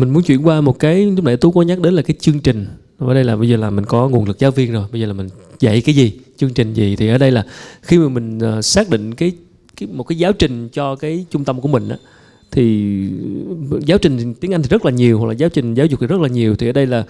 mình muốn chuyển qua một cái lúc nãy tú có nhắc đến là cái chương trình. Ở đây là bây giờ là mình có nguồn lực giáo viên rồi. Bây giờ là mình dạy cái gì chương trình gì. Thì ở đây là khi mà mình ờ, xác định cái, cái một cái giáo trình cho cái trung tâm của mình á thì giáo trình tiếng Anh thì rất là nhiều hoặc là giáo trình giáo dục thì rất là nhiều. Thì ở đây là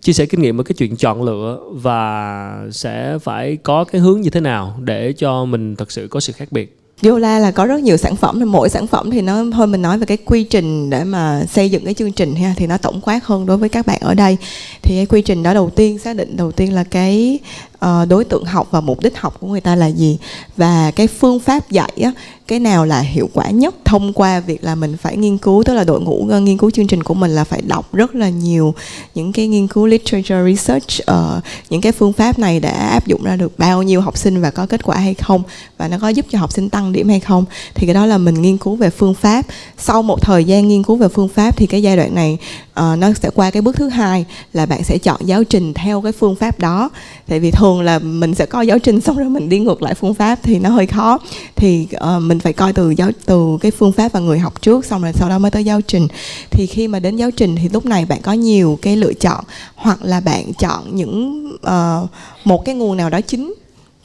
chia sẻ kinh nghiệm ở cái chuyện chọn lựa và sẽ phải có cái hướng như thế nào để cho mình thật sự có sự khác biệt. Yola là có rất nhiều sản phẩm mỗi sản phẩm thì nó, thôi mình nói về cái quy trình để mà xây dựng cái chương trình ha, thì nó tổng quát hơn đối với các bạn ở đây. Thì cái quy trình đó đầu tiên, xác định đầu tiên là cái uh, đối tượng học và mục đích học của người ta là gì? Và cái phương pháp dạy á, cái nào là hiệu quả nhất thông qua việc là mình phải nghiên cứu tức là đội ngũ uh, nghiên cứu chương trình của mình là phải đọc rất là nhiều những cái nghiên cứu literature research uh, những cái phương pháp này đã áp dụng ra được bao nhiêu học sinh và có kết quả hay không? Và nó có giúp cho học sinh tăng điểm hay không? Thì cái đó là mình nghiên cứu về phương pháp. Sau một thời gian nghiên cứu về phương pháp thì cái giai đoạn này uh, nó sẽ qua cái bước thứ hai là bạn sẽ chọn giáo trình theo cái phương pháp đó. Tại vì thường là mình sẽ coi giáo trình xong rồi mình đi ngược lại phương pháp thì nó hơi khó. Thì uh, mình phải coi từ giáo từ cái phương pháp và người học trước xong rồi sau đó mới tới giáo trình. Thì khi mà đến giáo trình thì lúc này bạn có nhiều cái lựa chọn hoặc là bạn chọn những uh, một cái nguồn nào đó chính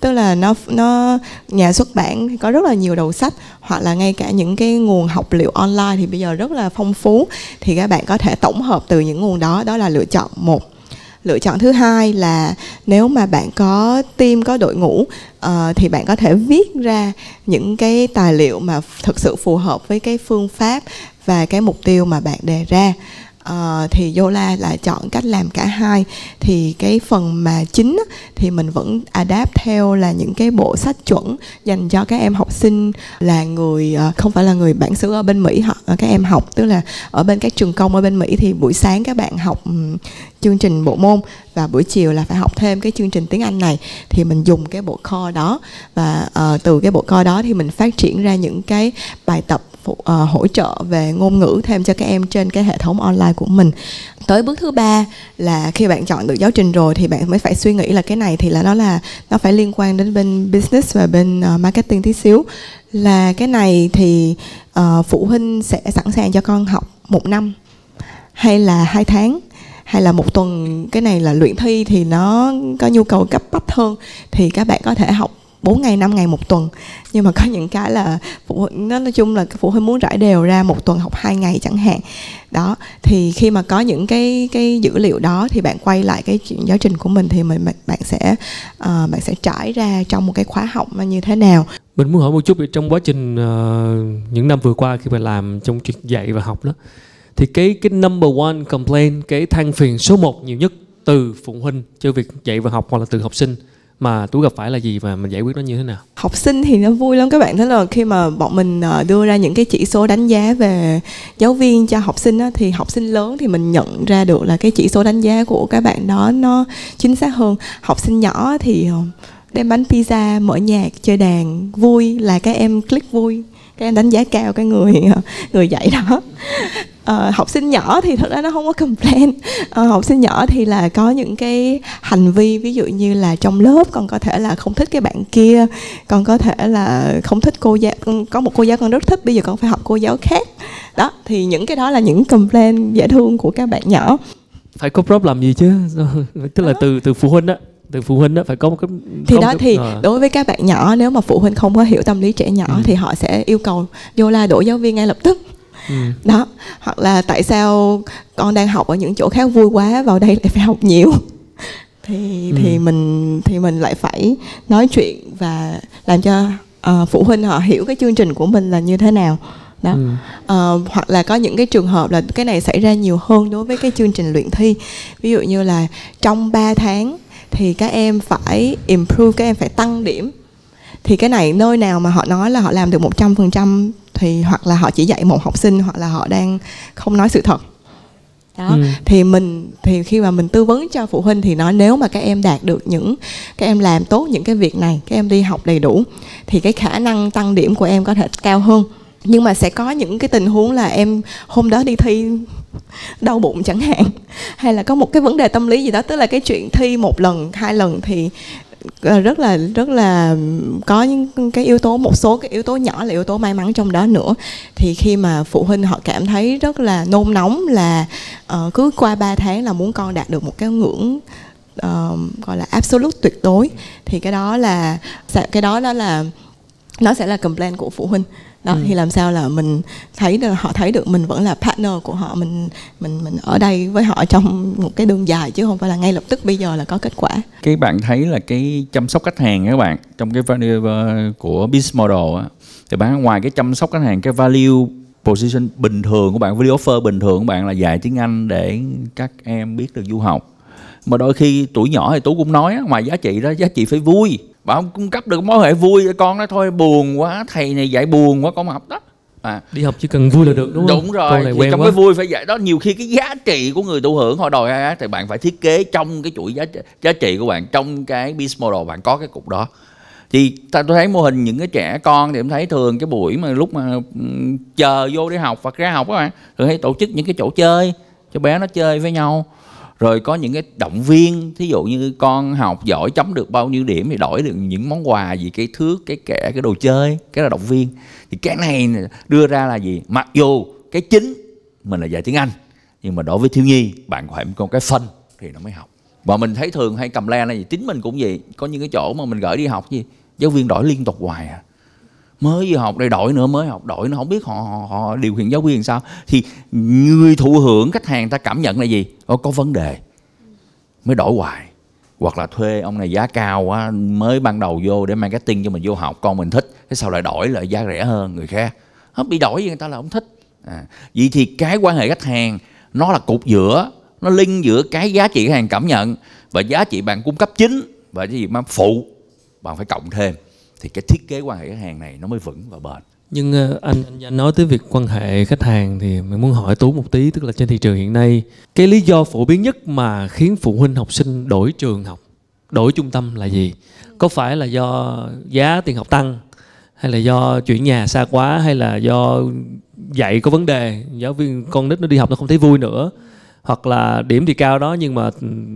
tức là nó nó nhà xuất bản có rất là nhiều đầu sách hoặc là ngay cả những cái nguồn học liệu online thì bây giờ rất là phong phú. Thì các bạn có thể tổng hợp từ những nguồn đó đó là lựa chọn một. Lựa chọn thứ hai là nếu mà bạn có team có đội ngũ uh, thì bạn có thể viết ra những cái tài liệu mà thực sự phù hợp với cái phương pháp và cái mục tiêu mà bạn đề ra uh, thì Yola là chọn cách làm cả hai. Thì cái phần mà chính thì mình vẫn adapt theo là những cái bộ sách chuẩn dành cho các em học sinh là người uh, không phải là người bản xứ ở bên Mỹ hoặc ờ, các em học. Tức là ở bên các trường công ở bên Mỹ thì buổi sáng các bạn học um, chương trình bộ môn và buổi chiều là phải học thêm cái chương trình tiếng Anh này. Thì mình dùng cái bộ kho đó và uh, từ cái bộ kho đó thì mình phát triển ra những cái bài tập phụ, uh, hỗ trợ về ngôn ngữ thêm cho các em trên cái hệ thống online của mình. Tới bước thứ ba là khi bạn chọn được giáo trình rồi thì bạn mới phải suy nghĩ là cái này thì là nó là nó phải liên quan đến bên business và bên uh, marketing tí xíu. Là cái này thì uh, phụ huynh sẽ sẵn sàng cho con học một năm hay là hai tháng hay là một tuần. Cái này là luyện thi thì nó có nhu cầu cấp bách hơn thì các bạn có thể học 4 ngày 5 ngày một tuần. Nhưng mà có những cái là phụ huynh nó nói chung là phụ huynh muốn rải đều ra một tuần học 2 ngày chẳng hạn. Đó thì khi mà có những cái cái dữ liệu đó thì bạn quay lại cái chuyện giáo trình của mình thì mình bạn sẽ uh, bạn sẽ trải ra trong một cái khóa học như thế nào. Mình muốn hỏi một chút trong quá trình uh, những năm vừa qua khi mà làm trong chuyện dạy và học đó thì cái cái number one complaint cái than phiền số 1 nhiều nhất từ phụ huynh cho việc dạy và học hoặc là từ học sinh mà tú gặp phải là gì và mình giải quyết nó như thế nào? Học sinh thì nó vui lắm các bạn. Thấy là khi mà bọn mình à, đưa ra những cái chỉ số đánh giá về giáo viên cho học sinh á, thì học sinh lớn thì mình nhận ra được là cái chỉ số đánh giá của các bạn đó nó chính xác hơn. Học sinh nhỏ thì ờ, đem bánh pizza mở nhạc chơi đàn vui là các em click vui các em đánh giá cao cái người người dạy đó. Uh, học sinh nhỏ thì thật ra nó không có complain. Uh, học sinh nhỏ thì là có những cái hành vi ví dụ như là trong lớp còn có thể là không thích cái bạn kia còn có thể là không thích cô giáo có một cô giáo con rất thích bây giờ con phải học cô giáo khác. Đó thì những cái đó là những complain dễ thương của các bạn nhỏ. Phải có problem gì chứ? Tức là từ từ phụ huynh đó từ phụ huynh đó phải có một cái thì đó thì à. đối với các bạn nhỏ nếu mà phụ huynh không có hiểu tâm lý trẻ nhỏ ừ. thì họ sẽ yêu cầu vô la đổi giáo viên ngay lập tức ừ. đó hoặc là tại sao con đang học ở những chỗ khác vui quá vào đây lại phải học nhiều thì ừ. thì mình thì mình lại phải nói chuyện và làm cho uh, phụ huynh họ hiểu cái chương trình của mình là như thế nào đó ừ. uh, hoặc là có những cái trường hợp là cái này xảy ra nhiều hơn đối với cái chương trình luyện thi ví dụ như là trong 3 tháng thì các em phải improve các em phải tăng điểm. Thì cái này nơi nào mà họ nói là họ làm được 100% thì hoặc là họ chỉ dạy một học sinh hoặc là họ đang không nói sự thật. Đó. Ừ. thì mình thì khi mà mình tư vấn cho phụ huynh thì nói nếu mà các em đạt được những các em làm tốt những cái việc này các em đi học đầy đủ thì cái khả năng tăng điểm của em có thể cao hơn nhưng mà sẽ có những cái tình huống là em hôm đó đi thi đau bụng chẳng hạn. Hay là có một cái vấn đề tâm lý gì đó tức là cái chuyện thi một lần hai lần thì ờ, rất là rất là có những cái yếu tố một số cái yếu tố nhỏ là yếu tố may mắn trong đó nữa. Thì khi mà phụ huynh họ cảm thấy rất là nôn nóng là uh, cứ qua 3 tháng là muốn con đạt được một cái ngưỡng uh, gọi là absolute tuyệt đối thì cái đó là cái đó đó là nó sẽ là complaint của phụ huynh đó ừ. thì làm sao là mình thấy được họ thấy được mình vẫn là partner của họ mình mình mình ở đây với họ trong một cái đường dài chứ không phải là ngay lập tức bây giờ là có kết quả. Cái bạn thấy là cái chăm sóc khách hàng các bạn trong cái value của business model á thì bạn ngoài cái chăm sóc khách hàng cái value position bình thường của bạn value offer bình thường của bạn là dạy tiếng Anh để các em biết được du học. Mà đôi khi tuổi nhỏ thì tú cũng nói ngoài giá trị đó giá trị phải vui bạn không cung cấp được mối hệ vui cho con đó thôi. Buồn quá thầy này dạy buồn quá con học đó. À. đi học chỉ cần vui là được đúng không? Đúng rồi này quen trong quá. cái vui phải dạy đó. Nhiều khi cái giá trị của người tu hưởng họ đòi ra thì bạn phải thiết kế trong cái chuỗi giá giá trị của bạn trong cái business model bạn có cái cục đó. Thì ta tôi thấy mô hình những cái trẻ con thì em thấy thường cái buổi mà lúc mà chờ vô đi học hoặc ra học các bạn thường hay tổ chức những cái chỗ chơi cho bé nó chơi với nhau rồi có những cái động viên, thí dụ như con học giỏi chấm được bao nhiêu điểm thì đổi được những món quà gì, cái thước, cái kẻ, cái đồ chơi, cái là động viên. Thì cái này đưa ra là gì? Mặc dù cái chính mình là dạy tiếng anh, nhưng mà đối với thiếu nhi, bạn phải có cái phân thì nó mới học. Và mình thấy thường hay cầm le là gì? Chính mình cũng vậy. Có những cái chỗ mà mình gửi đi học gì? Giáo viên đổi liên tục hoài à mới vừa học đây đổi nữa mới học đổi nó không biết họ, họ họ điều khiển giáo viên sao. Thì người thụ hưởng khách hàng ta cảm nhận là gì? Có có vấn đề. Mới đổi hoài. Hoặc là thuê ông này giá cao quá mới ban đầu vô để marketing cho mình vô học con mình thích. Cái sau lại đổi lại giá rẻ hơn người khác? Không bị đổi gì người ta là không thích. À, vậy thì cái quan hệ khách hàng nó là cục giữa nó linh giữa cái giá trị khách hàng cảm nhận và giá trị bạn cung cấp chính và cái gì mà phụ. Bạn phải cộng thêm thì cái thiết kế quan hệ khách hàng này nó mới vững và bền. Nhưng uh, anh anh nói tới việc quan hệ khách hàng thì mình muốn hỏi tú một tí tức là trên thị trường hiện nay cái lý do phổ biến nhất mà khiến phụ huynh học sinh đổi trường học đổi trung tâm là gì? Có phải là do giá tiền học tăng hay là do chuyển nhà xa quá hay là do dạy có vấn đề giáo viên con nít nó đi học nó không thấy vui nữa hoặc là điểm thì cao đó nhưng mà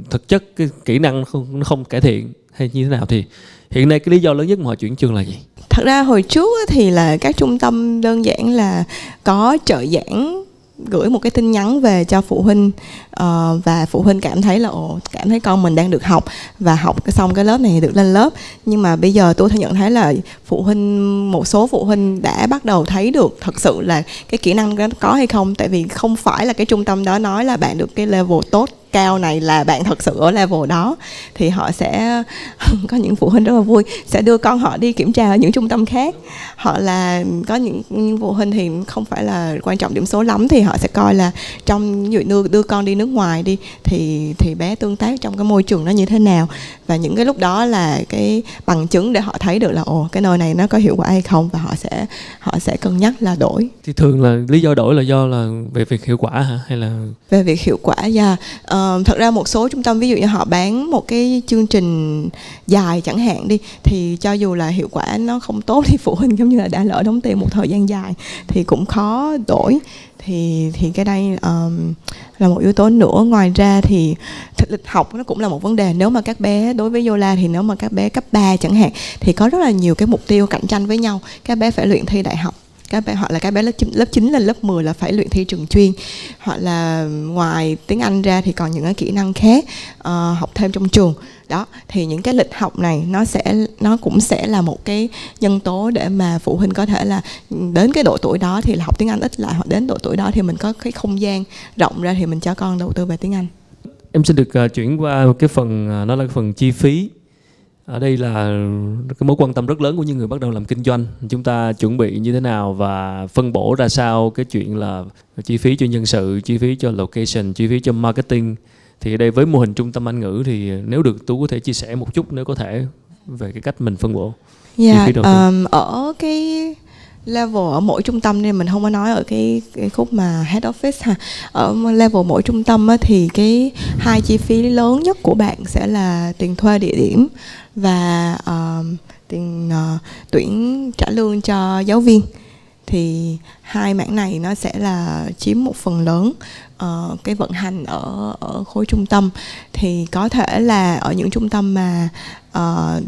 thực chất cái kỹ năng không nó không cải thiện? Hay như thế nào thì hiện nay cái lý do lớn nhất mà họ chuyển trường là gì? Thật ra hồi trước thì là các trung tâm đơn giản là có trợ giảng gửi một cái tin nhắn về cho phụ huynh uh, và phụ huynh cảm thấy là ồ cảm thấy con mình đang được học và học xong cái lớp này được lên lớp. Nhưng mà bây giờ tôi nhận thấy là phụ huynh một số phụ huynh đã bắt đầu thấy được thật sự là cái kỹ năng đó có hay không. Tại vì không phải là cái trung tâm đó nói là bạn được cái level tốt cao này là bạn thật sự ở level đó thì họ sẽ có những phụ huynh rất là vui sẽ đưa con họ đi kiểm tra ở những trung tâm khác. Họ là có những phụ huynh thì không phải là quan trọng điểm số lắm thì họ sẽ coi là trong dụ đưa đưa con đi nước ngoài đi thì thì bé tương tác trong cái môi trường nó như thế nào. Và những cái lúc đó là cái bằng chứng để họ thấy được là ồ cái nơi này nó có hiệu quả hay không và họ sẽ họ sẽ cân nhắc là đổi. Thì thường là lý do đổi là do là về việc hiệu quả hả? Hay là về việc hiệu quả yeah. Uh, thật ra một số trung tâm ví dụ như họ bán một cái chương trình dài chẳng hạn đi thì cho dù là hiệu quả nó không tốt thì phụ huynh giống như là đã lỡ đóng tiền một thời gian dài thì cũng khó đổi. Thì thì cái đây um, là một yếu tố nữa. Ngoài ra thì lịch học nó cũng là một vấn đề. Nếu mà các bé đối với Yola thì nếu mà các bé cấp 3 chẳng hạn thì có rất là nhiều cái mục tiêu cạnh tranh với nhau. Các bé phải luyện thi đại học các bé hoặc là các bé lớp 9, lớp 9 lên lớp 10 là phải luyện thi trường chuyên. Hoặc là ngoài tiếng Anh ra thì còn những cái kỹ năng khác uh, học thêm trong trường. Đó thì những cái lịch học này nó sẽ nó cũng sẽ là một cái nhân tố để mà phụ huynh có thể là đến cái độ tuổi đó thì là học tiếng Anh ít lại hoặc đến độ tuổi đó thì mình có cái không gian rộng ra thì mình cho con đầu tư về tiếng Anh. Em xin được uh, chuyển qua cái phần uh, nó là cái phần chi phí ở đây là cái mối quan tâm rất lớn của những người bắt đầu làm kinh doanh chúng ta chuẩn bị như thế nào và phân bổ ra sao cái chuyện là chi phí cho nhân sự chi phí cho location chi phí cho marketing thì ở đây với mô hình trung tâm anh ngữ thì nếu được tú có thể chia sẻ một chút nếu có thể về cái cách mình phân bổ yeah, chi phí đầu tư. Um, ở cái level ở mỗi trung tâm nên mình không có nói ở cái, cái khúc mà head office ha. Ở level mỗi trung tâm á, thì cái hai chi phí lớn nhất của bạn sẽ là tiền thuê địa điểm và uh, tiền uh, tuyển trả lương cho giáo viên. Thì hai mảng này nó sẽ là chiếm một phần lớn uh, cái vận hành ở ở khối trung tâm. Thì có thể là ở những trung tâm mà uh,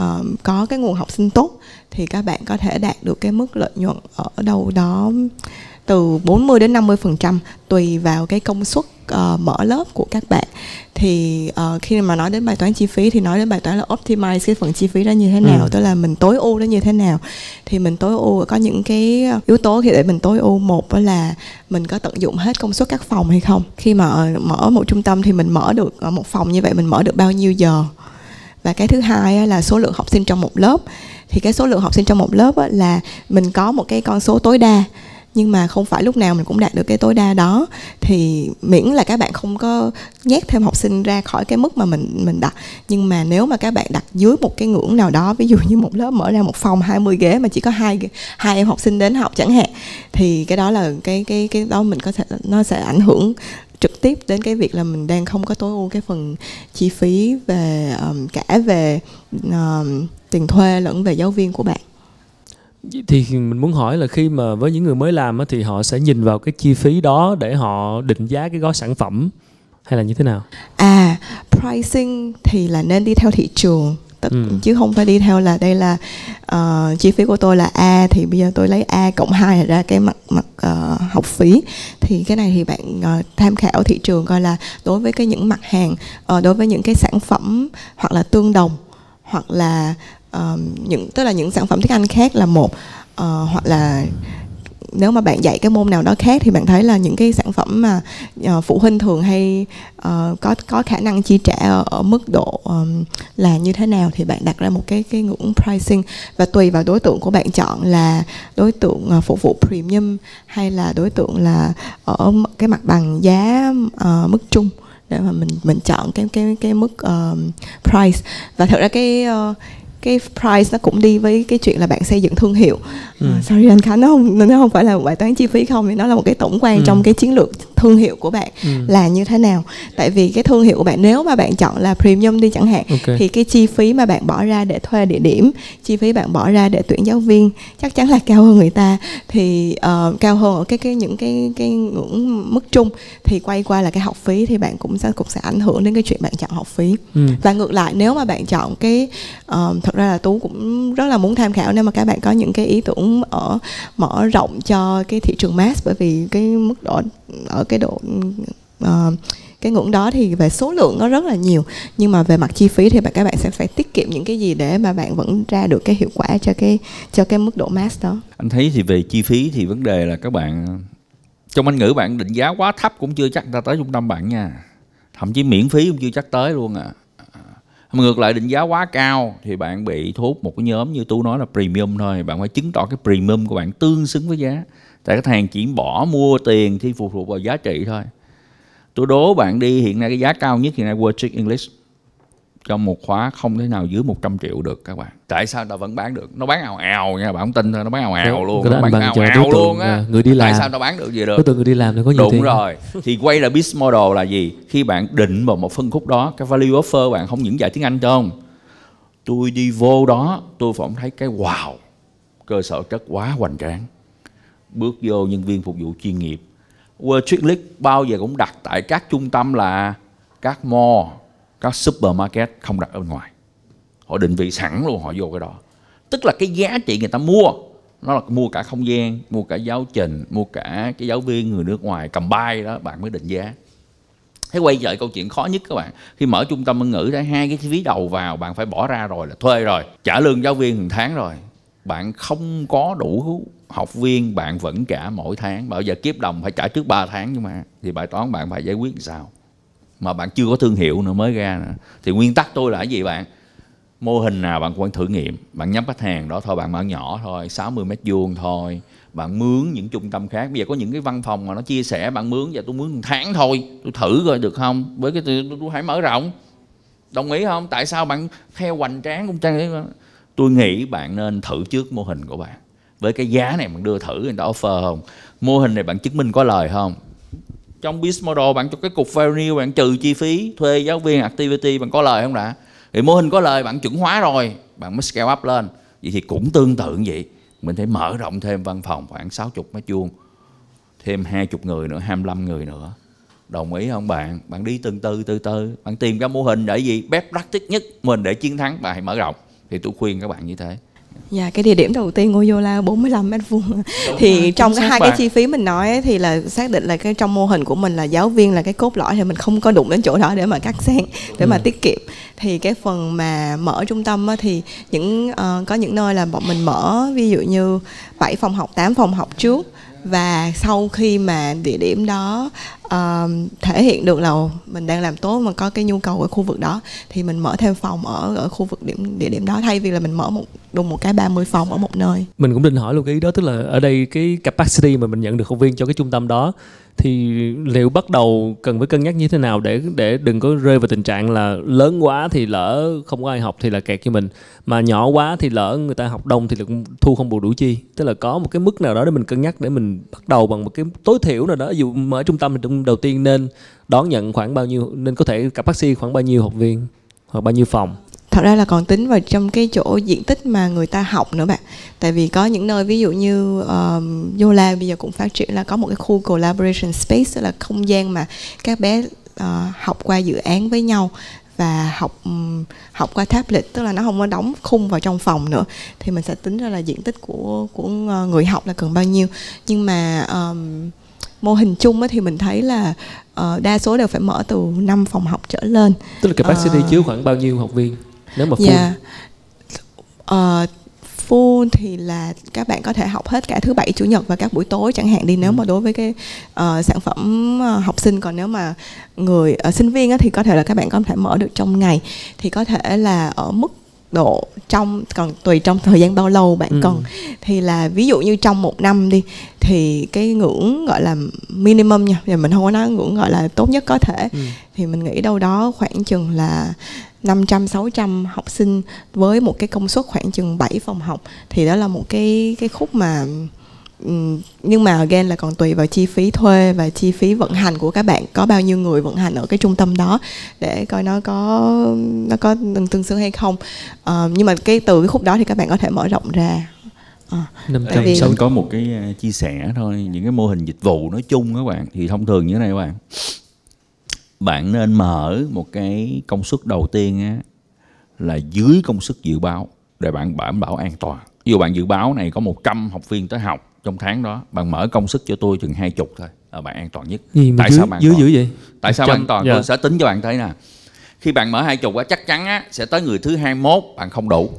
uh, có cái nguồn học sinh tốt thì các bạn có thể đạt được cái mức lợi nhuận ở đâu đó từ 40 đến 50 phần trăm tùy vào cái công suất uh, mở lớp của các bạn. Thì uh, khi mà nói đến bài toán chi phí thì nói đến bài toán là optimize cái phần chi phí đó như thế nào ừ. tức là mình tối ưu nó như thế nào. Thì mình tối ưu có những cái yếu tố khi để mình tối ưu một đó là mình có tận dụng hết công suất các phòng hay không. Khi mà mở một trung tâm thì mình mở được một phòng như vậy mình mở được bao nhiêu giờ. Và cái thứ hai là số lượng học sinh trong một lớp thì cái số lượng học sinh trong một lớp là mình có một cái con số tối đa. Nhưng mà không phải lúc nào mình cũng đạt được cái tối đa đó. Thì miễn là các bạn không có nhét thêm học sinh ra khỏi cái mức mà mình mình đặt. Nhưng mà nếu mà các bạn đặt dưới một cái ngưỡng nào đó ví dụ như một lớp mở ra một phòng 20 ghế mà chỉ có hai hai em học sinh đến học chẳng hạn thì cái đó là cái cái cái đó mình có thể nó sẽ ảnh hưởng trực tiếp đến cái việc là mình đang không có tối ưu cái phần chi phí về um, cả về um, tiền thuê lẫn về giáo viên của bạn thì mình muốn hỏi là khi mà với những người mới làm thì họ sẽ nhìn vào cái chi phí đó để họ định giá cái gói sản phẩm hay là như thế nào? À, pricing thì là nên đi theo thị trường ừ. chứ không phải đi theo là đây là uh, chi phí của tôi là A thì bây giờ tôi lấy A cộng 2 ra cái mặt mặt uh, học phí thì cái này thì bạn uh, tham khảo thị trường coi là đối với cái những mặt hàng uh, đối với những cái sản phẩm hoặc là tương đồng hoặc là uh, những tức là những sản phẩm tiếng Anh khác là một uh, hoặc là nếu mà bạn dạy cái môn nào đó khác thì bạn thấy là những cái sản phẩm mà uh, phụ huynh thường hay uh, có có khả năng chi trả ở, ở mức độ um, là như thế nào thì bạn đặt ra một cái cái ngưỡng pricing. Và tùy vào đối tượng của bạn chọn là đối tượng uh, phục vụ premium hay là đối tượng là ở cái mặt bằng giá uh, mức trung để mà mình mình chọn cái cái cái mức uh, price. Và thật ra cái uh, cái price nó cũng đi với cái chuyện là bạn xây dựng thương hiệu. Ừ. Uh, sorry anh Khánh nó không nó không phải là một bài toán chi phí không thì nó là một cái tổng quan ừ. trong cái chiến lược thương hiệu của bạn ừ. là như thế nào. Tại vì cái thương hiệu của bạn nếu mà bạn chọn là premium đi chẳng hạn okay. thì cái chi phí mà bạn bỏ ra để thuê địa điểm, chi phí bạn bỏ ra để tuyển giáo viên chắc chắn là cao hơn người ta thì uh, cao hơn ở cái cái những cái cái ngưỡng mức trung thì quay qua là cái học phí thì bạn cũng sẽ cũng sẽ ảnh hưởng đến cái chuyện bạn chọn học phí. Ừ. Và ngược lại nếu mà bạn chọn cái uh, thật ra là tú cũng rất là muốn tham khảo nếu mà các bạn có những cái ý tưởng ở mở rộng cho cái thị trường mass bởi vì cái mức độ ở cái độ uh, cái ngưỡng đó thì về số lượng nó rất là nhiều. Nhưng mà về mặt chi phí thì bạn các bạn sẽ phải tiết kiệm những cái gì để mà bạn vẫn ra được cái hiệu quả cho cái cho cái mức độ mass đó. Anh thấy thì về chi phí thì vấn đề là các bạn trong anh ngữ bạn định giá quá thấp cũng chưa chắc ta tới trung tâm bạn nha. Thậm chí miễn phí cũng chưa chắc tới luôn à mà ngược lại định giá quá cao thì bạn bị thu hút một cái nhóm như tú nói là premium thôi. Bạn phải chứng tỏ cái premium của bạn tương xứng với giá. Tại khách hàng chỉ bỏ mua tiền thì phụ thuộc vào giá trị thôi. Tôi đố bạn đi, hiện nay cái giá cao nhất hiện nay World Trick English trong một khóa không thể nào dưới 100 triệu được các bạn. Tại sao ta vẫn bán được? Nó bán ào ào nha bạn không tin thôi nó bán ào ào luôn nó bán ào ào luôn á. người đi làm. tại sao nó bán được gì được? Đối tượng người đi làm nó có nhiều đúng tiền. rồi. Thì quay là business model là gì? Khi bạn định vào một phân khúc đó cái value offer bạn không những dạy tiếng anh không? Tôi đi vô đó tôi phải thấy cái wow cơ sở chất quá hoành tráng. Bước vô nhân viên phục vụ chuyên nghiệp. World Street League bao giờ cũng đặt tại các trung tâm là các mall các supermarket không đặt ở bên ngoài. Họ định vị sẵn luôn, họ vô cái đó. Tức là cái giá trị người ta mua, nó là mua cả không gian, mua cả giáo trình, mua cả cái giáo viên, người nước ngoài cầm bay đó, bạn mới định giá. Thế quay trở câu chuyện khó nhất các bạn. Khi mở trung tâm ngôn ngữ ra hai cái chi phí đầu vào bạn phải bỏ ra rồi là thuê rồi, trả lương giáo viên hàng tháng rồi. Bạn không có đủ học viên, bạn vẫn trả mỗi tháng. Bây giờ kiếp đồng phải trả trước 3 tháng nhưng mà. Thì bài toán bạn phải giải quyết làm sao? Mà bạn chưa có thương hiệu nữa mới ra nữa. thì nguyên tắc tôi là cái gì bạn? Mô hình nào bạn cũng thử nghiệm. Bạn nhắm khách hàng đó thôi bạn mở nhỏ thôi 60 mét vuông thôi. Bạn mướn những trung tâm khác. Bây giờ có những cái văn phòng mà nó chia sẻ bạn mướn và tôi mướn một tháng thôi tôi thử coi được không? Với cái tôi, tôi, tôi hãy mở rộng. Đồng ý không? Tại sao bạn theo hoành tráng cũng trang tôi nghĩ bạn nên thử trước mô hình của bạn. Với cái giá này bạn đưa thử người ta offer không? Mô hình này bạn chứng minh có lời không? Trong business model, bạn cho cái cục revenue bạn trừ chi phí thuê giáo viên activity, bạn có lời không đã? Thì mô hình có lời, bạn chuẩn hóa rồi, bạn mới scale up lên. Vậy thì cũng tương tự như vậy. Mình phải mở rộng thêm văn phòng khoảng 60 mét vuông, thêm 20 người nữa 25 người nữa. Đồng ý không bạn? Bạn đi từng từ từ từ. Bạn tìm ra mô hình để gì? Best practice nhất mình để chiến thắng và hãy mở rộng. Thì tôi khuyên các bạn như thế. Dạ cái địa điểm đầu tiên ngôi Yola 45 mét vuông. Thì trong cái hai cái chi phí mình nói ấy, thì là xác định là cái trong mô hình của mình là giáo viên là cái cốt lõi thì mình không có đụng đến chỗ đó để mà cắt xén để ừ. mà tiết kiệm. Thì cái phần mà mở trung tâm á, thì những uh, có những nơi là bọn mình mở ví dụ như 7 phòng học 8 phòng học trước. Và sau khi mà địa điểm đó uh, thể hiện được là mình đang làm tốt mà có cái nhu cầu ở khu vực đó thì mình mở thêm phòng ở ở khu vực điểm địa điểm đó thay vì là mình mở một đùng một cái 30 phòng ở một nơi. Mình cũng định hỏi luôn cái ý đó tức là ở đây cái capacity mà mình nhận được học viên cho cái trung tâm đó thì liệu bắt đầu cần phải cân nhắc như thế nào để để đừng có rơi vào tình trạng là lớn quá thì lỡ không có ai học thì là kẹt cho mình mà nhỏ quá thì lỡ người ta học đông thì là thu không bù đủ chi tức là có một cái mức nào đó để mình cân nhắc để mình bắt đầu bằng một cái tối thiểu nào đó dù mở trung tâm thì đầu tiên nên đón nhận khoảng bao nhiêu nên có thể cặp bác sĩ khoảng bao nhiêu học viên hoặc bao nhiêu phòng. Thật ra là còn tính vào trong cái chỗ diện tích mà người ta học nữa bạn. Tại vì có những nơi ví dụ như um, Yola bây giờ cũng phát triển là có một cái khu collaboration space tức là không gian mà các bé uh, học qua dự án với nhau và học um, học qua tablet tức là nó không có đóng khung vào trong phòng nữa. Thì mình sẽ tính ra là diện tích của của ờ, người học là cần bao nhiêu. Nhưng mà um, mô hình chung thì mình thấy là uh, đa số đều phải mở từ 5 phòng học trở lên. Tức là capacity uh, chứa khoảng bao nhiêu học viên nếu mà full? Yeah. uh, full thì là các bạn có thể học hết cả thứ bảy chủ nhật và các buổi tối chẳng hạn đi. Nếu mà đối với cái uh, sản phẩm uh, học sinh. Còn nếu mà người uh, sinh viên á, thì có thể là các bạn có thể mở được trong ngày. Thì có thể là ở mức độ trong còn tùy trong thời gian bao lâu bạn ừ. cần thì là ví dụ như trong một năm đi thì cái ngưỡng gọi là minimum nha giờ mình không có nói ngưỡng gọi là tốt nhất có thể ừ. thì mình nghĩ đâu đó khoảng chừng là 500 600 học sinh với một cái công suất khoảng chừng 7 phòng học thì đó là một cái cái khúc mà nhưng mà again là còn tùy vào chi phí thuê và chi phí vận hành của các bạn. Có bao nhiêu người vận hành ở cái trung tâm đó để coi nó có nó có tương xứng hay không. Uh, nhưng mà cái từ cái khúc đó thì các bạn có thể mở rộng ra. À, tại vì có một cái chia sẻ thôi những cái mô hình dịch vụ nói chung các bạn thì thông thường như thế này các bạn. Bạn nên mở một cái công suất đầu tiên á, là dưới công suất dự báo để bạn đảm bảo an toàn. Ví dụ bạn dự báo này có 100 học viên tới học trong tháng đó bạn mở công suất cho tôi chừng hai chục thôi là bạn an toàn nhất. Gì tại dưới, sao bạn dưới dữ vậy? tại sao bạn an toàn dạ. tôi sẽ tính cho bạn thấy nè. Khi bạn mở hai chục á chắc chắn á sẽ tới người thứ 21 bạn không đủ.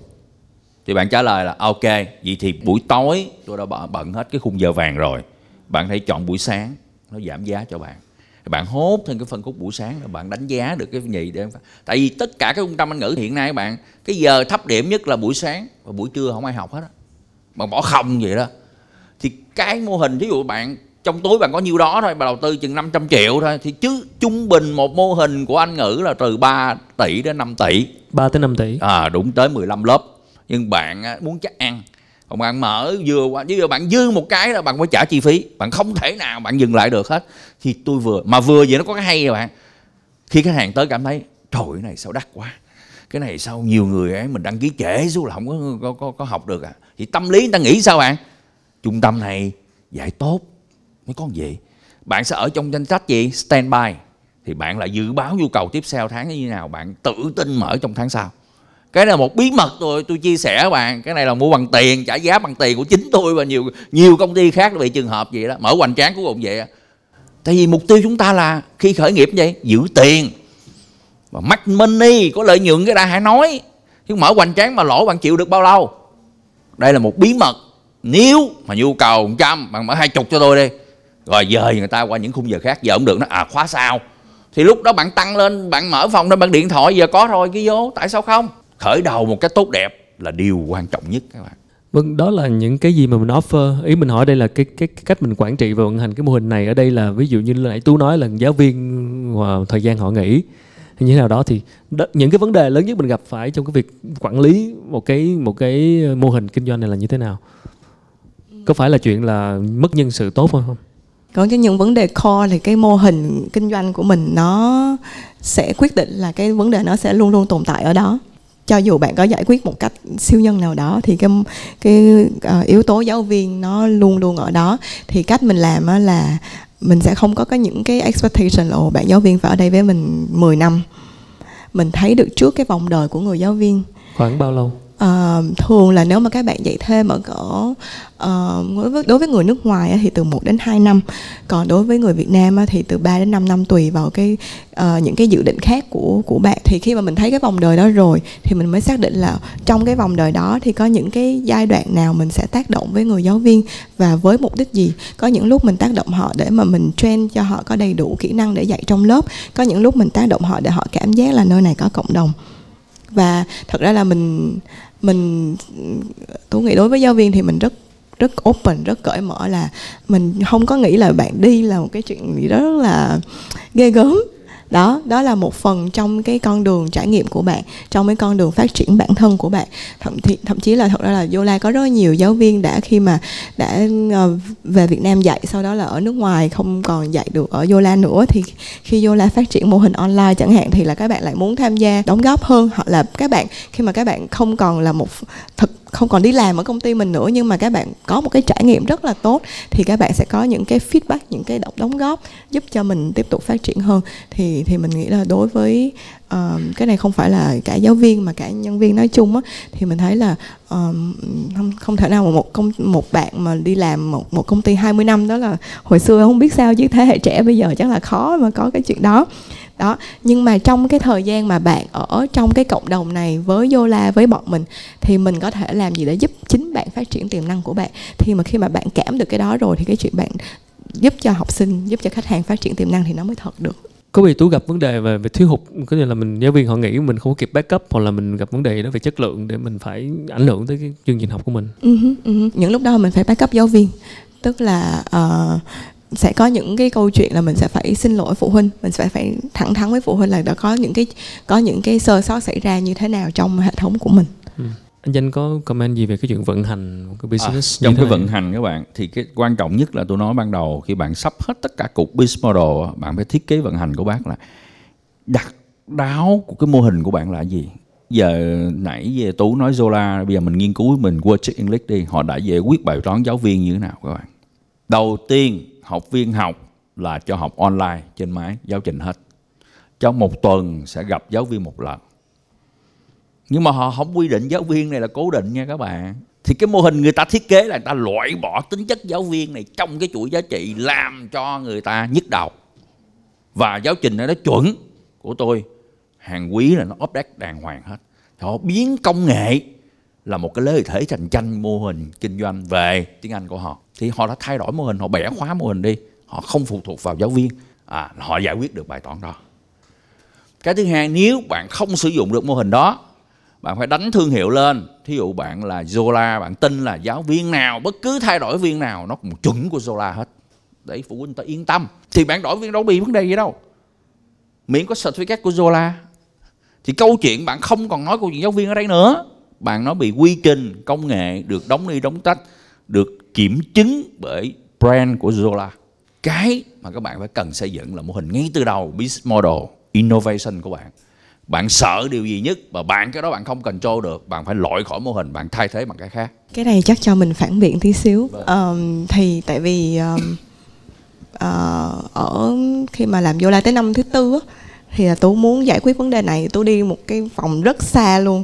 Thì bạn trả lời là ok vậy thì buổi tối tôi đã bận hết cái khung giờ vàng rồi. Bạn hãy chọn buổi sáng nó giảm giá cho bạn. Bạn hốt thêm cái phân khúc buổi sáng là bạn đánh giá được cái gì để tại vì tất cả các trung tâm anh ngữ hiện nay bạn cái giờ thấp điểm nhất là buổi sáng và buổi trưa không ai học hết á. Bạn bỏ không vậy đó thì cái mô hình ví dụ bạn trong túi bạn có nhiêu đó thôi bạn đầu tư chừng 500 triệu thôi thì chứ trung bình một mô hình của anh ngữ là từ 3 tỷ đến 5 tỷ. 3 tới 5 tỷ. À đúng tới 15 lớp. Nhưng bạn muốn chắc ăn. Còn bạn mở vừa qua vừa bạn dư một cái là bạn phải trả chi phí. Bạn không thể nào bạn dừng lại được hết. Thì tôi vừa mà vừa vậy nó có cái hay rồi bạn. Khi khách hàng tới cảm thấy trời cái này sao đắt quá. Cái này sao nhiều người ấy mình đăng ký trễ xuống là không có có, có, có học được à. Thì tâm lý người ta nghĩ sao bạn trung tâm này dạy tốt mới có vậy. Bạn sẽ ở trong danh sách gì? Standby thì bạn lại dự báo nhu cầu tiếp theo tháng như thế nào, bạn tự tin mở trong tháng sau. Cái này là một bí mật tôi tôi chia sẻ với bạn. Cái này là mua bằng tiền, trả giá bằng tiền của chính tôi và nhiều nhiều công ty khác bị trường hợp vậy đó. Mở hoành tráng của cùng vậy tại vì mục tiêu chúng ta là khi khởi nghiệp vậy, giữ tiền. Và mắc money, có lợi nhuận cái đã hãy nói. Chứ mở hoành tráng mà lỗ bạn chịu được bao lâu? Đây là một bí mật nếu mà nhu cầu 100 bạn mở hai chục cho tôi đi. Rồi dời người ta qua những khung giờ khác giờ không được nó à khóa sao thì lúc đó bạn tăng lên bạn mở phòng lên bạn điện thoại giờ có rồi cái vô tại sao không? Khởi đầu một cái tốt đẹp là điều quan trọng nhất các bạn. Vâng, đó là những cái gì mà mình offer. Ý mình hỏi đây là cái cái, cái cách mình quản trị và vận hành cái mô hình này ở đây là ví dụ như nãy Tú nói là giáo viên và thời gian họ nghỉ. Như thế nào đó thì đó, những cái vấn đề lớn nhất mình gặp phải trong cái việc quản lý một cái một cái mô hình kinh doanh này là như thế nào? Có phải là chuyện là mất nhân sự tốt không? Còn cái những vấn đề core thì cái mô hình kinh doanh của mình nó sẽ quyết định là cái vấn đề nó sẽ luôn luôn tồn tại ở đó. Cho dù bạn có giải quyết một cách siêu nhân nào đó thì cái cái uh, yếu tố giáo viên nó luôn luôn ở đó. Thì cách mình làm là mình sẽ không có cái những cái expectation là bạn giáo viên phải ở đây với mình 10 năm. Mình thấy được trước cái vòng đời của người giáo viên. Khoảng bao lâu uh, thường là nếu mà các bạn dạy thêm ở cỡ uh, đối với người nước ngoài thì từ 1 đến 2 năm. Còn đối với người Việt Nam thì từ 3 đến 5 năm tùy vào cái uh, những cái dự định khác của của bạn. Thì khi mà mình thấy cái vòng đời đó rồi thì mình mới xác định là trong cái vòng đời đó thì có những cái giai đoạn nào mình sẽ tác động với người giáo viên và với mục đích gì. Có những lúc mình tác động họ để mà mình train cho họ có đầy đủ kỹ năng để dạy trong lớp. Có những lúc mình tác động họ để họ cảm giác là nơi này có cộng đồng và thật ra là mình mình tôi nghĩ đối với giáo viên thì mình rất rất open, rất cởi mở là mình không có nghĩ là bạn đi là một cái chuyện gì đó rất là ghê gớm đó đó là một phần trong cái con đường trải nghiệm của bạn, trong cái con đường phát triển bản thân của bạn. Thậm chí thậm chí là thật ra là Yola có rất nhiều giáo viên đã khi mà đã ờ, về Việt Nam dạy, sau đó là ở nước ngoài, không còn dạy được ở Yola nữa. Thì khi Yola phát triển mô hình online chẳng hạn thì là các bạn lại muốn tham gia đóng góp hơn, hoặc là các bạn, khi mà các bạn không còn là một thực không còn đi làm ở công ty mình nữa nhưng mà các bạn có một cái trải nghiệm rất là tốt thì các bạn sẽ có những cái feedback những cái đóng đóng góp giúp cho mình tiếp tục phát triển hơn. Thì thì mình nghĩ là đối với uh, cái này không phải là cả giáo viên mà cả nhân viên nói chung á thì mình thấy là uh, không không thể nào mà một công một bạn mà đi làm một một công ty 20 năm đó là hồi xưa không biết sao chứ thế hệ trẻ bây giờ chắc là khó mà có cái chuyện đó đó nhưng mà trong cái thời gian mà bạn ở trong cái cộng đồng này với Yola với bọn mình thì mình có thể làm gì để giúp chính bạn phát triển tiềm năng của bạn? Thì mà khi mà bạn cảm được cái đó rồi thì cái chuyện bạn giúp cho học sinh giúp cho khách hàng phát triển tiềm năng thì nó mới thật được. Có bị tú gặp vấn đề về, về thiếu hụt? Có nghĩa là mình giáo viên họ nghĩ mình không kịp backup hoặc là mình gặp vấn đề đó về chất lượng để mình phải ảnh hưởng tới cái chương trình học của mình? Uh-huh, uh-huh. những lúc đó mình phải backup giáo viên. Tức là uh, sẽ có những cái câu chuyện là mình sẽ phải xin lỗi phụ huynh mình sẽ phải thẳng thắn với phụ huynh là đã có những cái có những cái sơ sót xảy ra như thế nào trong hệ thống của mình ừ. anh danh có comment gì về cái chuyện vận hành một cái business à, trong cái này? vận hành các bạn thì cái quan trọng nhất là tôi nói ban đầu khi bạn sắp hết tất cả cục business model bạn phải thiết kế vận hành của bác là đặc đáo của cái mô hình của bạn là gì giờ nãy về tú nói zola bây giờ mình nghiên cứu mình qua check english đi họ đã giải quyết bài toán giáo viên như thế nào các bạn đầu tiên học viên học là cho học online trên máy, giáo trình hết. Trong một tuần sẽ gặp giáo viên một lần. Nhưng mà họ không quy định giáo viên này là cố định nha các bạn. Thì cái mô hình người ta thiết kế là người ta loại bỏ tính chất giáo viên này trong cái chuỗi giá trị làm cho người ta nhức đầu. Và giáo trình này nó chuẩn của tôi, hàng quý là nó update đàng hoàng hết. Họ biến công nghệ là một cái lợi thế cạnh tranh mô hình kinh doanh về tiếng Anh của họ. Thì họ đã thay đổi mô hình họ bẻ khóa mô hình đi. Họ không phụ thuộc vào giáo viên. À, họ giải quyết được bài toán đó. Cái thứ hai nếu bạn không sử dụng được mô hình đó bạn phải đánh thương hiệu lên. Thí dụ bạn là Zola bạn tin là giáo viên nào bất cứ thay đổi viên nào nó cũng chuẩn của Zola hết. Để phụ huynh ta yên tâm. Thì bạn đổi viên đâu bị vấn đề gì đâu. Miễn có certificate của Zola. Thì câu chuyện bạn không còn nói câu chuyện giáo viên ở đây nữa bạn nói bị quy trình công nghệ được đóng đi đóng tách được kiểm chứng bởi brand của Zola. Cái mà các bạn phải cần xây dựng là mô hình ngay từ đầu business model innovation của bạn. Bạn sợ điều gì nhất và bạn cái đó bạn không control được bạn phải loại khỏi mô hình bạn thay thế bằng cái khác. Cái này chắc cho mình phản biện tí xíu. Vâng. um, thì tại vì um, uh, ở khi mà làm Zola tới năm thứ tư á, thì là tú muốn giải quyết vấn đề này. Tú đi một cái phòng rất xa luôn,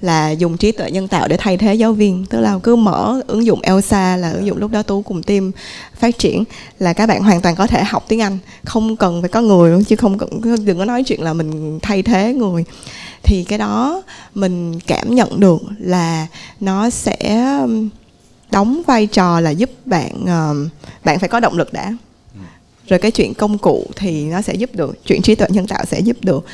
là dùng trí tuệ nhân tạo để thay thế giáo viên. Tức là cứ mở ứng dụng Elsa là ứng dụng lúc đó tú cùng team phát triển, là các bạn hoàn toàn có thể học tiếng Anh. Không cần phải có người luôn, chứ không cần đừng có nói chuyện là mình thay thế người. Thì cái đó mình cảm nhận được là nó sẽ đóng vai trò là giúp bạn ờ, bạn phải có động lực đã rồi cái chuyện công cụ thì nó sẽ giúp được chuyện trí tuệ nhân tạo sẽ giúp được.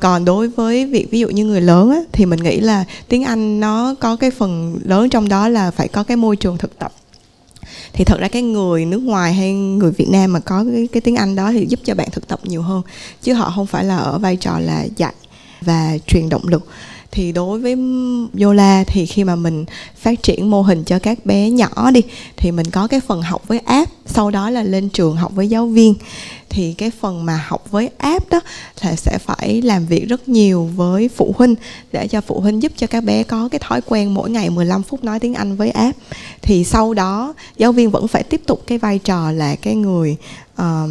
Còn đối với việc ví dụ như người lớn á, thì mình nghĩ là tiếng anh nó có cái phần lớn trong đó là phải có cái môi trường thực tập. Thì thật ra cái người nước ngoài hay người Việt Nam mà có cái, cái tiếng Anh đó thì giúp cho bạn thực tập nhiều hơn chứ họ không phải là ở vai trò là dạy và truyền động lực thì đối với Yola thì khi mà mình phát triển mô hình cho các bé nhỏ đi, thì mình có cái phần học với app, sau đó là lên trường học với giáo viên thì cái phần mà học với app đó là sẽ phải làm việc rất nhiều với phụ huynh để cho phụ huynh giúp cho các bé có cái thói quen mỗi ngày 15 phút nói tiếng Anh với app. Thì sau đó giáo viên vẫn phải tiếp tục cái vai trò là cái người uh,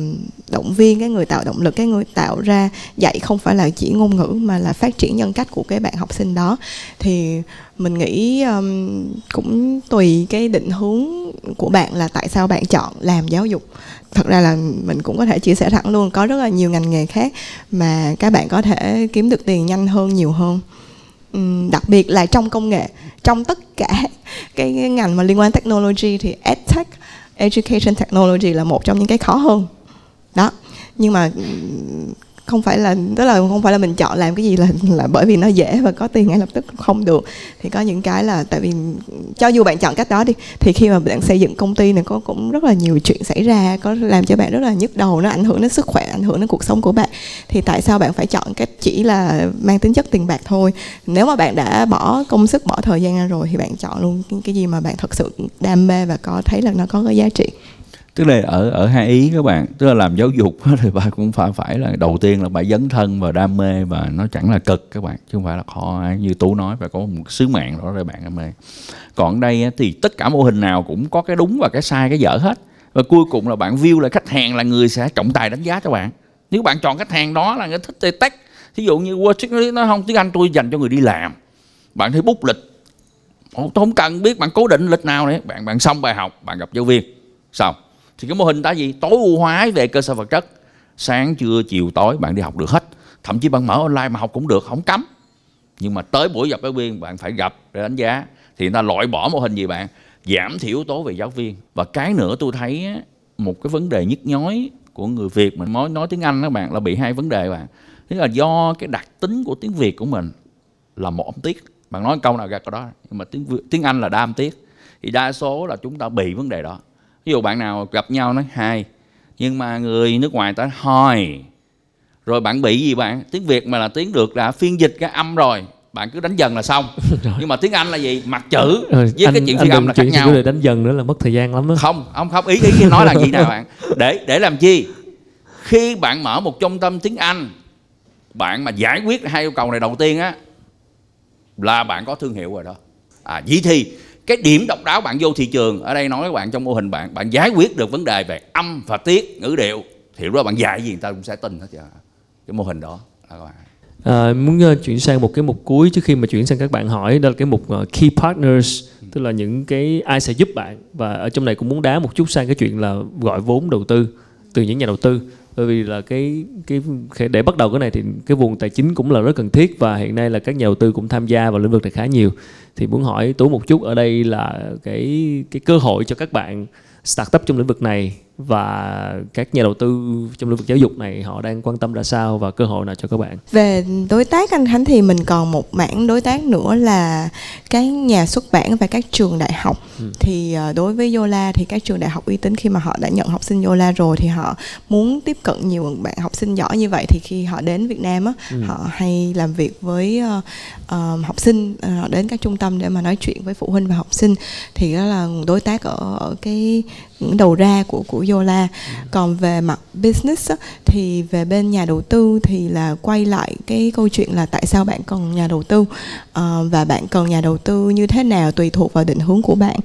động viên cái người tạo động lực cái người tạo ra dạy không phải là chỉ ngôn ngữ mà là phát triển nhân cách của cái bạn học sinh đó. Thì mình nghĩ um, cũng tùy cái định hướng của bạn là tại sao bạn chọn làm giáo dục thật ra là mình cũng có thể chia sẻ thẳng luôn, có rất là nhiều ngành nghề khác mà các bạn có thể kiếm được tiền nhanh hơn, nhiều hơn. Đặc biệt là trong công nghệ, trong tất cả cái ngành mà liên quan technology thì edtech, education technology là một trong những cái khó hơn. Đó, nhưng mà không phải là, tức là không phải là mình chọn làm cái gì là là bởi vì nó dễ và có tiền ngay lập tức không được. Thì có những cái là tại vì cho dù bạn chọn cách đó đi, thì khi mà bạn xây dựng công ty này có cũng rất là nhiều chuyện xảy ra, có làm cho bạn rất là nhức đầu, nó ảnh hưởng đến sức khỏe, ảnh hưởng đến cuộc sống của bạn. Thì tại sao bạn phải chọn cách chỉ là mang tính chất tiền bạc thôi? Nếu mà bạn đã bỏ công sức, bỏ thời gian ra rồi thì bạn chọn luôn cái gì mà bạn thật sự đam mê và có, thấy là nó có cái giá trị tức là ở ở hai ý các bạn. Tức là làm giáo dục thì bà cũng phải phải là đầu tiên là bà dấn thân và đam mê và nó chẳng là cực các bạn, chứ không phải là khó. Như tú nói, phải có một sứ mạng đó để bạn đam mê. Còn đây thì tất cả mô hình nào cũng có cái đúng và cái sai, cái dở hết. Và cuối cùng là bạn view là khách hàng là người sẽ trọng tài đánh giá cho bạn. Nếu bạn chọn khách hàng đó là người thích tech thí dụ như Wall nó không, tiếng Anh tôi dành cho người đi làm. Bạn thấy bút lịch. Tôi không cần biết bạn cố định lịch nào đấy bạn bạn xong bài học, bạn gặp giáo viên. Xong thì cái mô hình đó gì? Tối ưu hóa về cơ sở vật chất, sáng, trưa, chiều, tối, bạn đi học được hết. Thậm chí bạn mở online mà học cũng được, không cấm. Nhưng mà tới buổi gặp giáo viên, bạn phải gặp để đánh giá. Thì người ta loại bỏ mô hình gì bạn? Giảm thiểu yếu tố về giáo viên. Và cái nữa tôi thấy một cái vấn đề nhức nhói của người Việt mình nói nói tiếng Anh các bạn, là bị hai vấn đề bạn. Tức là do cái đặc tính của tiếng Việt của mình là một âm tiết. Bạn nói câu nào ra câu đó, nhưng mà tiếng tiếng Anh là đa âm tiết. Thì đa số là chúng ta bị vấn đề đó ví dụ bạn nào gặp nhau nói hai nhưng mà người nước ngoài ta hỏi rồi bạn bị gì bạn? Tiếng việt mà là tiếng được là phiên dịch cái âm rồi bạn cứ đánh dần là xong. Rồi. nhưng mà tiếng anh là gì? Mặt chữ rồi, với anh, cái chuyện phiên âm là khác nhau. đánh dần nữa là mất thời gian lắm đó không ông không ý ý nói là gì nào bạn? Để để làm chi? Khi bạn mở một trung tâm tiếng anh bạn mà giải quyết hai yêu cầu này đầu tiên á là bạn có thương hiệu rồi đó. À vậy thì cái điểm độc đáo bạn vô thị trường ở đây nói với bạn trong mô hình bạn bạn giải quyết được vấn đề về âm và tiết ngữ điệu thì lúc đó bạn dạy gì người ta cũng sẽ tin hết trơn cái mô hình đó là các bạn. À, muốn uh, chuyển sang một cái mục cuối trước khi mà chuyển sang các bạn hỏi đó là cái mục uh, key partners tức là những cái ai sẽ giúp bạn. Và ở trong này cũng muốn đá một chút sang cái chuyện là gọi vốn đầu tư từ những nhà đầu tư. Bởi vì là cái cái để bắt đầu cái này thì cái vùng tài chính cũng là rất cần thiết và hiện nay là các nhà đầu tư cũng tham gia vào lĩnh vực này khá nhiều. Thì muốn hỏi tú một chút ở đây là cái cái cơ hội cho các bạn startup trong lĩnh vực này và các nhà đầu tư trong lĩnh vực giáo dục này họ đang quan tâm ra sao và cơ hội nào cho các bạn về đối tác anh Khánh thì mình còn một mảng đối tác nữa là các nhà xuất bản và các trường đại học ừ. thì ờ, đối với Yola thì các trường đại học uy tín khi mà họ đã nhận học sinh Yola rồi thì họ muốn tiếp cận nhiều bạn học sinh giỏi như vậy thì khi họ đến Việt Nam á ừ. họ hay làm việc với uh, uh, học sinh họ đến các trung tâm để mà nói chuyện với phụ huynh và học sinh thì đó là đối tác ở, ở cái đầu ra của của Yola. Còn về mặt business á, thì về bên nhà đầu tư thì là quay lại cái câu chuyện là tại sao bạn cần nhà đầu tư. Uh, và bạn cần nhà đầu tư như thế nào tùy thuộc vào định hướng của bạn.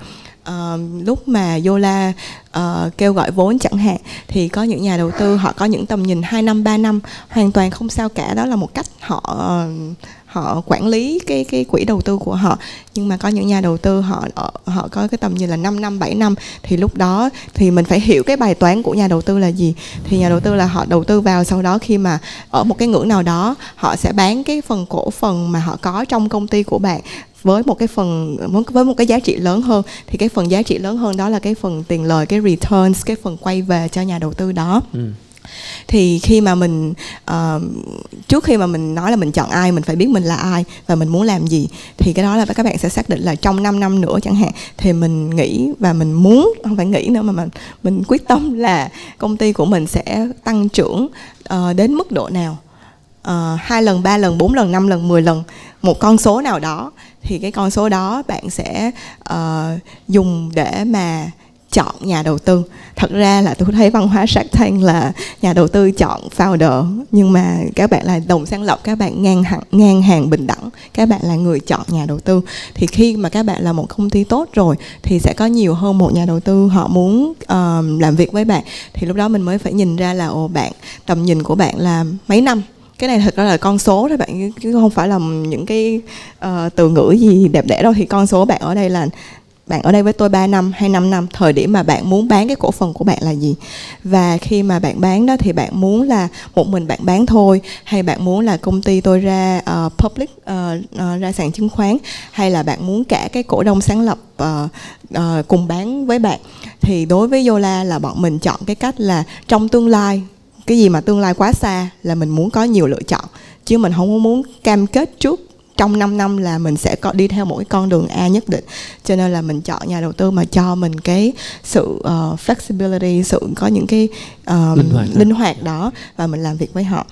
Uh, lúc mà Yola uh, kêu gọi vốn chẳng hạn thì có những nhà đầu tư họ có những tầm nhìn 2 năm 3 năm hoàn toàn không sao cả. Đó là một cách họ uh, họ quản lý cái cái quỹ đầu tư của họ. Nhưng mà có những nhà đầu tư họ họ có cái tầm nhìn là 5 năm 7 năm. Thì lúc đó thì mình phải hiểu cái bài toán của nhà đầu tư là gì. Thì nhà đầu tư là họ đầu tư vào, sau đó khi mà ở một cái ngưỡng nào đó, họ sẽ bán cái phần cổ phần mà họ có trong công ty của bạn với một cái phần với một cái giá trị lớn hơn. Thì cái phần giá trị lớn hơn đó là cái phần tiền lời, cái returns, cái phần quay về cho nhà đầu tư đó. Ừ thì khi mà mình uh, trước khi mà mình nói là mình chọn ai mình phải biết mình là ai và mình muốn làm gì thì cái đó là các bạn sẽ xác định là trong 5 năm nữa chẳng hạn thì mình nghĩ và mình muốn không phải nghĩ nữa mà mình mình quyết tâm là công ty của mình sẽ tăng trưởng uh, đến mức độ nào? Uh, hai lần ba lần bốn lần năm lần 10 lần một con số nào đó. Thì cái con số đó bạn sẽ uh, dùng để mà chọn nhà đầu tư. Thật ra là tôi thấy văn hóa Shark Tank là nhà đầu tư chọn founder nhưng mà các bạn là đồng sáng lập các bạn ngang hàng ngang hàng bình đẳng các bạn là người chọn nhà đầu tư. Thì khi mà các bạn là một công ty tốt rồi thì sẽ có nhiều hơn một nhà đầu tư họ muốn uh, làm việc với bạn. Thì lúc đó mình mới phải nhìn ra là ồ bạn tầm nhìn của bạn là mấy năm? Cái này thật ra là con số thôi bạn chứ không phải là những cái uh, từ ngữ gì đẹp đẽ đâu. Thì con số bạn ở đây là bạn ở đây với tôi 3 năm hay 5 năm thời điểm mà bạn muốn bán cái cổ phần của bạn là gì? Và khi mà bạn bán đó thì bạn muốn là một mình bạn bán thôi hay bạn muốn là công ty tôi ra uh, public uh, uh, ra sàn chứng khoán hay là bạn muốn cả cái cổ đông sáng lập uh, uh, cùng bán với bạn? Thì đối với Yola là bọn mình chọn cái cách là trong tương lai cái gì mà tương lai quá xa là mình muốn có nhiều lựa chọn chứ mình không muốn cam kết trước trong 5 năm là mình sẽ có đi theo cái con đường A nhất định. Cho nên là mình chọn nhà đầu tư mà cho mình cái sự uh, flexibility sự có những cái uh, linh, hoạt linh hoạt đó và mình làm việc với họ.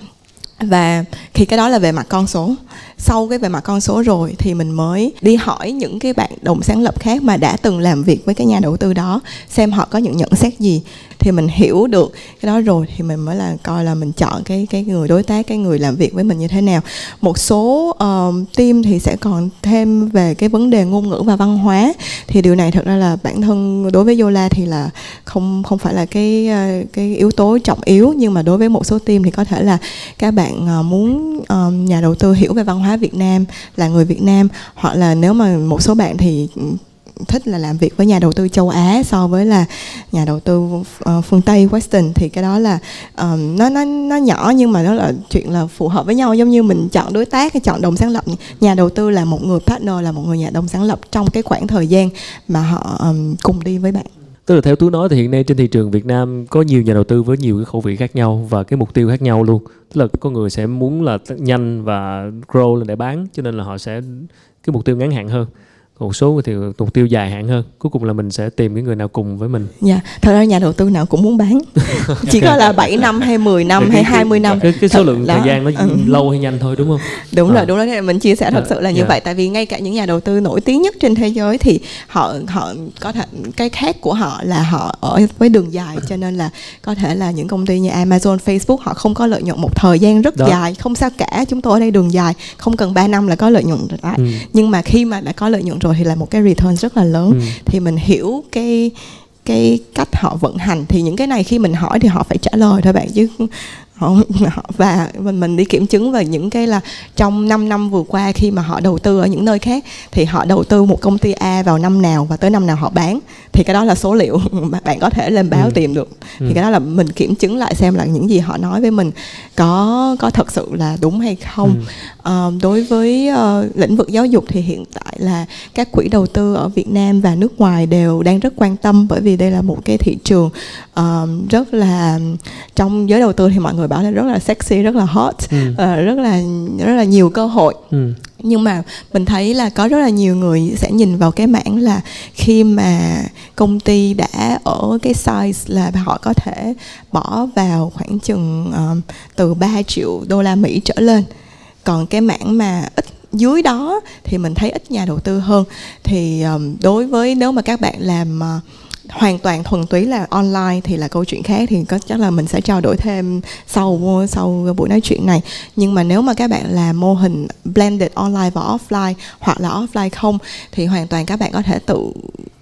Và khi cái đó là về mặt con số sau cái về mặt con số rồi thì mình mới đi hỏi những cái bạn đồng sáng lập khác mà đã từng làm việc với cái nhà đầu tư đó xem họ có những nhận xét gì. Thì mình hiểu được cái đó rồi thì mình mới là coi là mình chọn cái cái người đối tác cái người làm việc với mình như thế nào. Một số uh, team thì sẽ còn thêm về cái vấn đề ngôn ngữ và văn hóa. Thì điều này thật ra là bản thân đối với Yola thì là không không phải là cái ờ, cái yếu tố trọng yếu. Nhưng mà đối với một số team thì có thể là các bạn uh, muốn uh, nhà đầu tư hiểu về văn hóa Việt Nam là người Việt Nam hoặc là nếu mà một số bạn thì ừ, thích là làm việc với nhà đầu tư châu Á so với là nhà đầu tư uh, phương Tây Western thì cái đó là um, nó nó nó nhỏ nhưng mà nó là chuyện là phù hợp với nhau. Giống như mình chọn đối tác hay chọn đồng sáng lập nhà đầu tư là một người partner là một người nhà đồng sáng lập trong cái khoảng thời gian mà họ um, cùng đi với bạn tức là theo tú nói thì hiện nay trên thị trường Việt Nam có nhiều nhà đầu tư với nhiều cái khẩu vị khác nhau và cái mục tiêu khác nhau luôn. Tức là có người sẽ muốn là nhanh và grow lên để bán, cho nên là họ sẽ, cái mục tiêu ngắn hạn hơn một số thì mục tiêu dài hạn hơn cuối cùng là mình sẽ tìm cái người nào cùng với mình dạ yeah. thật ra nhà đầu tư nào cũng muốn bán chỉ có là 7 năm hay 10 năm cái, hay cái, 20 năm cái, cái số lượng đó. thời gian nó ừ. lâu hay nhanh thôi đúng không đúng à. rồi đúng rồi mình chia sẻ thật à, sự là như yeah. Dạ. vậy tại vì ngay cả những nhà đầu tư nổi tiếng nhất trên thế giới thì họ họ có thể cái khác của họ là họ ở với đường dài cho nên là có thể là những công ty như Amazon Facebook họ không có lợi nhuận một thời gian rất đó. dài không sao cả chúng tôi ở đây đường dài không cần 3 năm là có lợi nhuận lại ừ. nhưng mà khi mà đã có lợi nhuận rồi thì là một cái return rất là lớn ừ. thì mình hiểu cái cái cách họ vận hành thì những cái này khi mình hỏi thì họ phải trả lời thôi bạn chứ và mình mình đi kiểm chứng về những cái là trong 5 năm vừa qua khi mà họ đầu tư ở những nơi khác thì họ đầu tư một công ty A vào năm nào và tới năm nào họ bán thì cái đó là số liệu mà bạn có thể lên báo ừ. tìm được thì ừ. cái đó là mình kiểm chứng lại xem là những gì họ nói với mình có có thật sự là đúng hay không ừ. uh, đối với uh, lĩnh vực giáo dục thì hiện tại là các quỹ đầu tư ở Việt Nam và nước ngoài đều đang rất quan tâm bởi vì đây là một cái thị trường uh, rất là trong giới đầu tư thì mọi người bảo là rất là sexy rất là hot ừ. uh, rất là rất là nhiều cơ hội. Ừ. Nhưng mà mình thấy là có rất là nhiều người sẽ nhìn vào cái mảng là khi mà công ty đã ở cái size là họ có thể bỏ vào khoảng chừng uh, từ 3 triệu đô la Mỹ trở lên. Còn cái mảng mà ít dưới đó thì mình thấy ít nhà đầu tư hơn. Thì um, đối với nếu mà các bạn làm uh, hoàn toàn thuần túy là online thì là câu chuyện khác, thì có chắc là mình sẽ trao đổi thêm sau sau buổi nói chuyện này. Nhưng mà nếu mà các bạn là mô hình blended online và offline hoặc là offline không, thì hoàn toàn các bạn có thể tự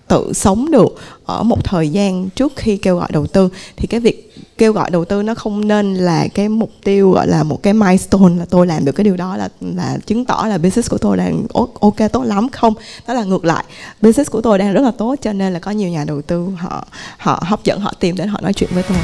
tự sống được ở một thời gian trước khi kêu gọi đầu tư. Thì cái việc kêu gọi đầu tư nó không nên là cái mục tiêu, gọi là một cái milestone là tôi làm được cái điều đó, là là chứng tỏ là business của tôi đang ok tốt lắm không? Đó là ngược lại, business của tôi đang rất là tốt cho nên là có nhiều nhà đầu tư họ họ hấp dẫn, họ tìm đến, họ nói chuyện với tôi.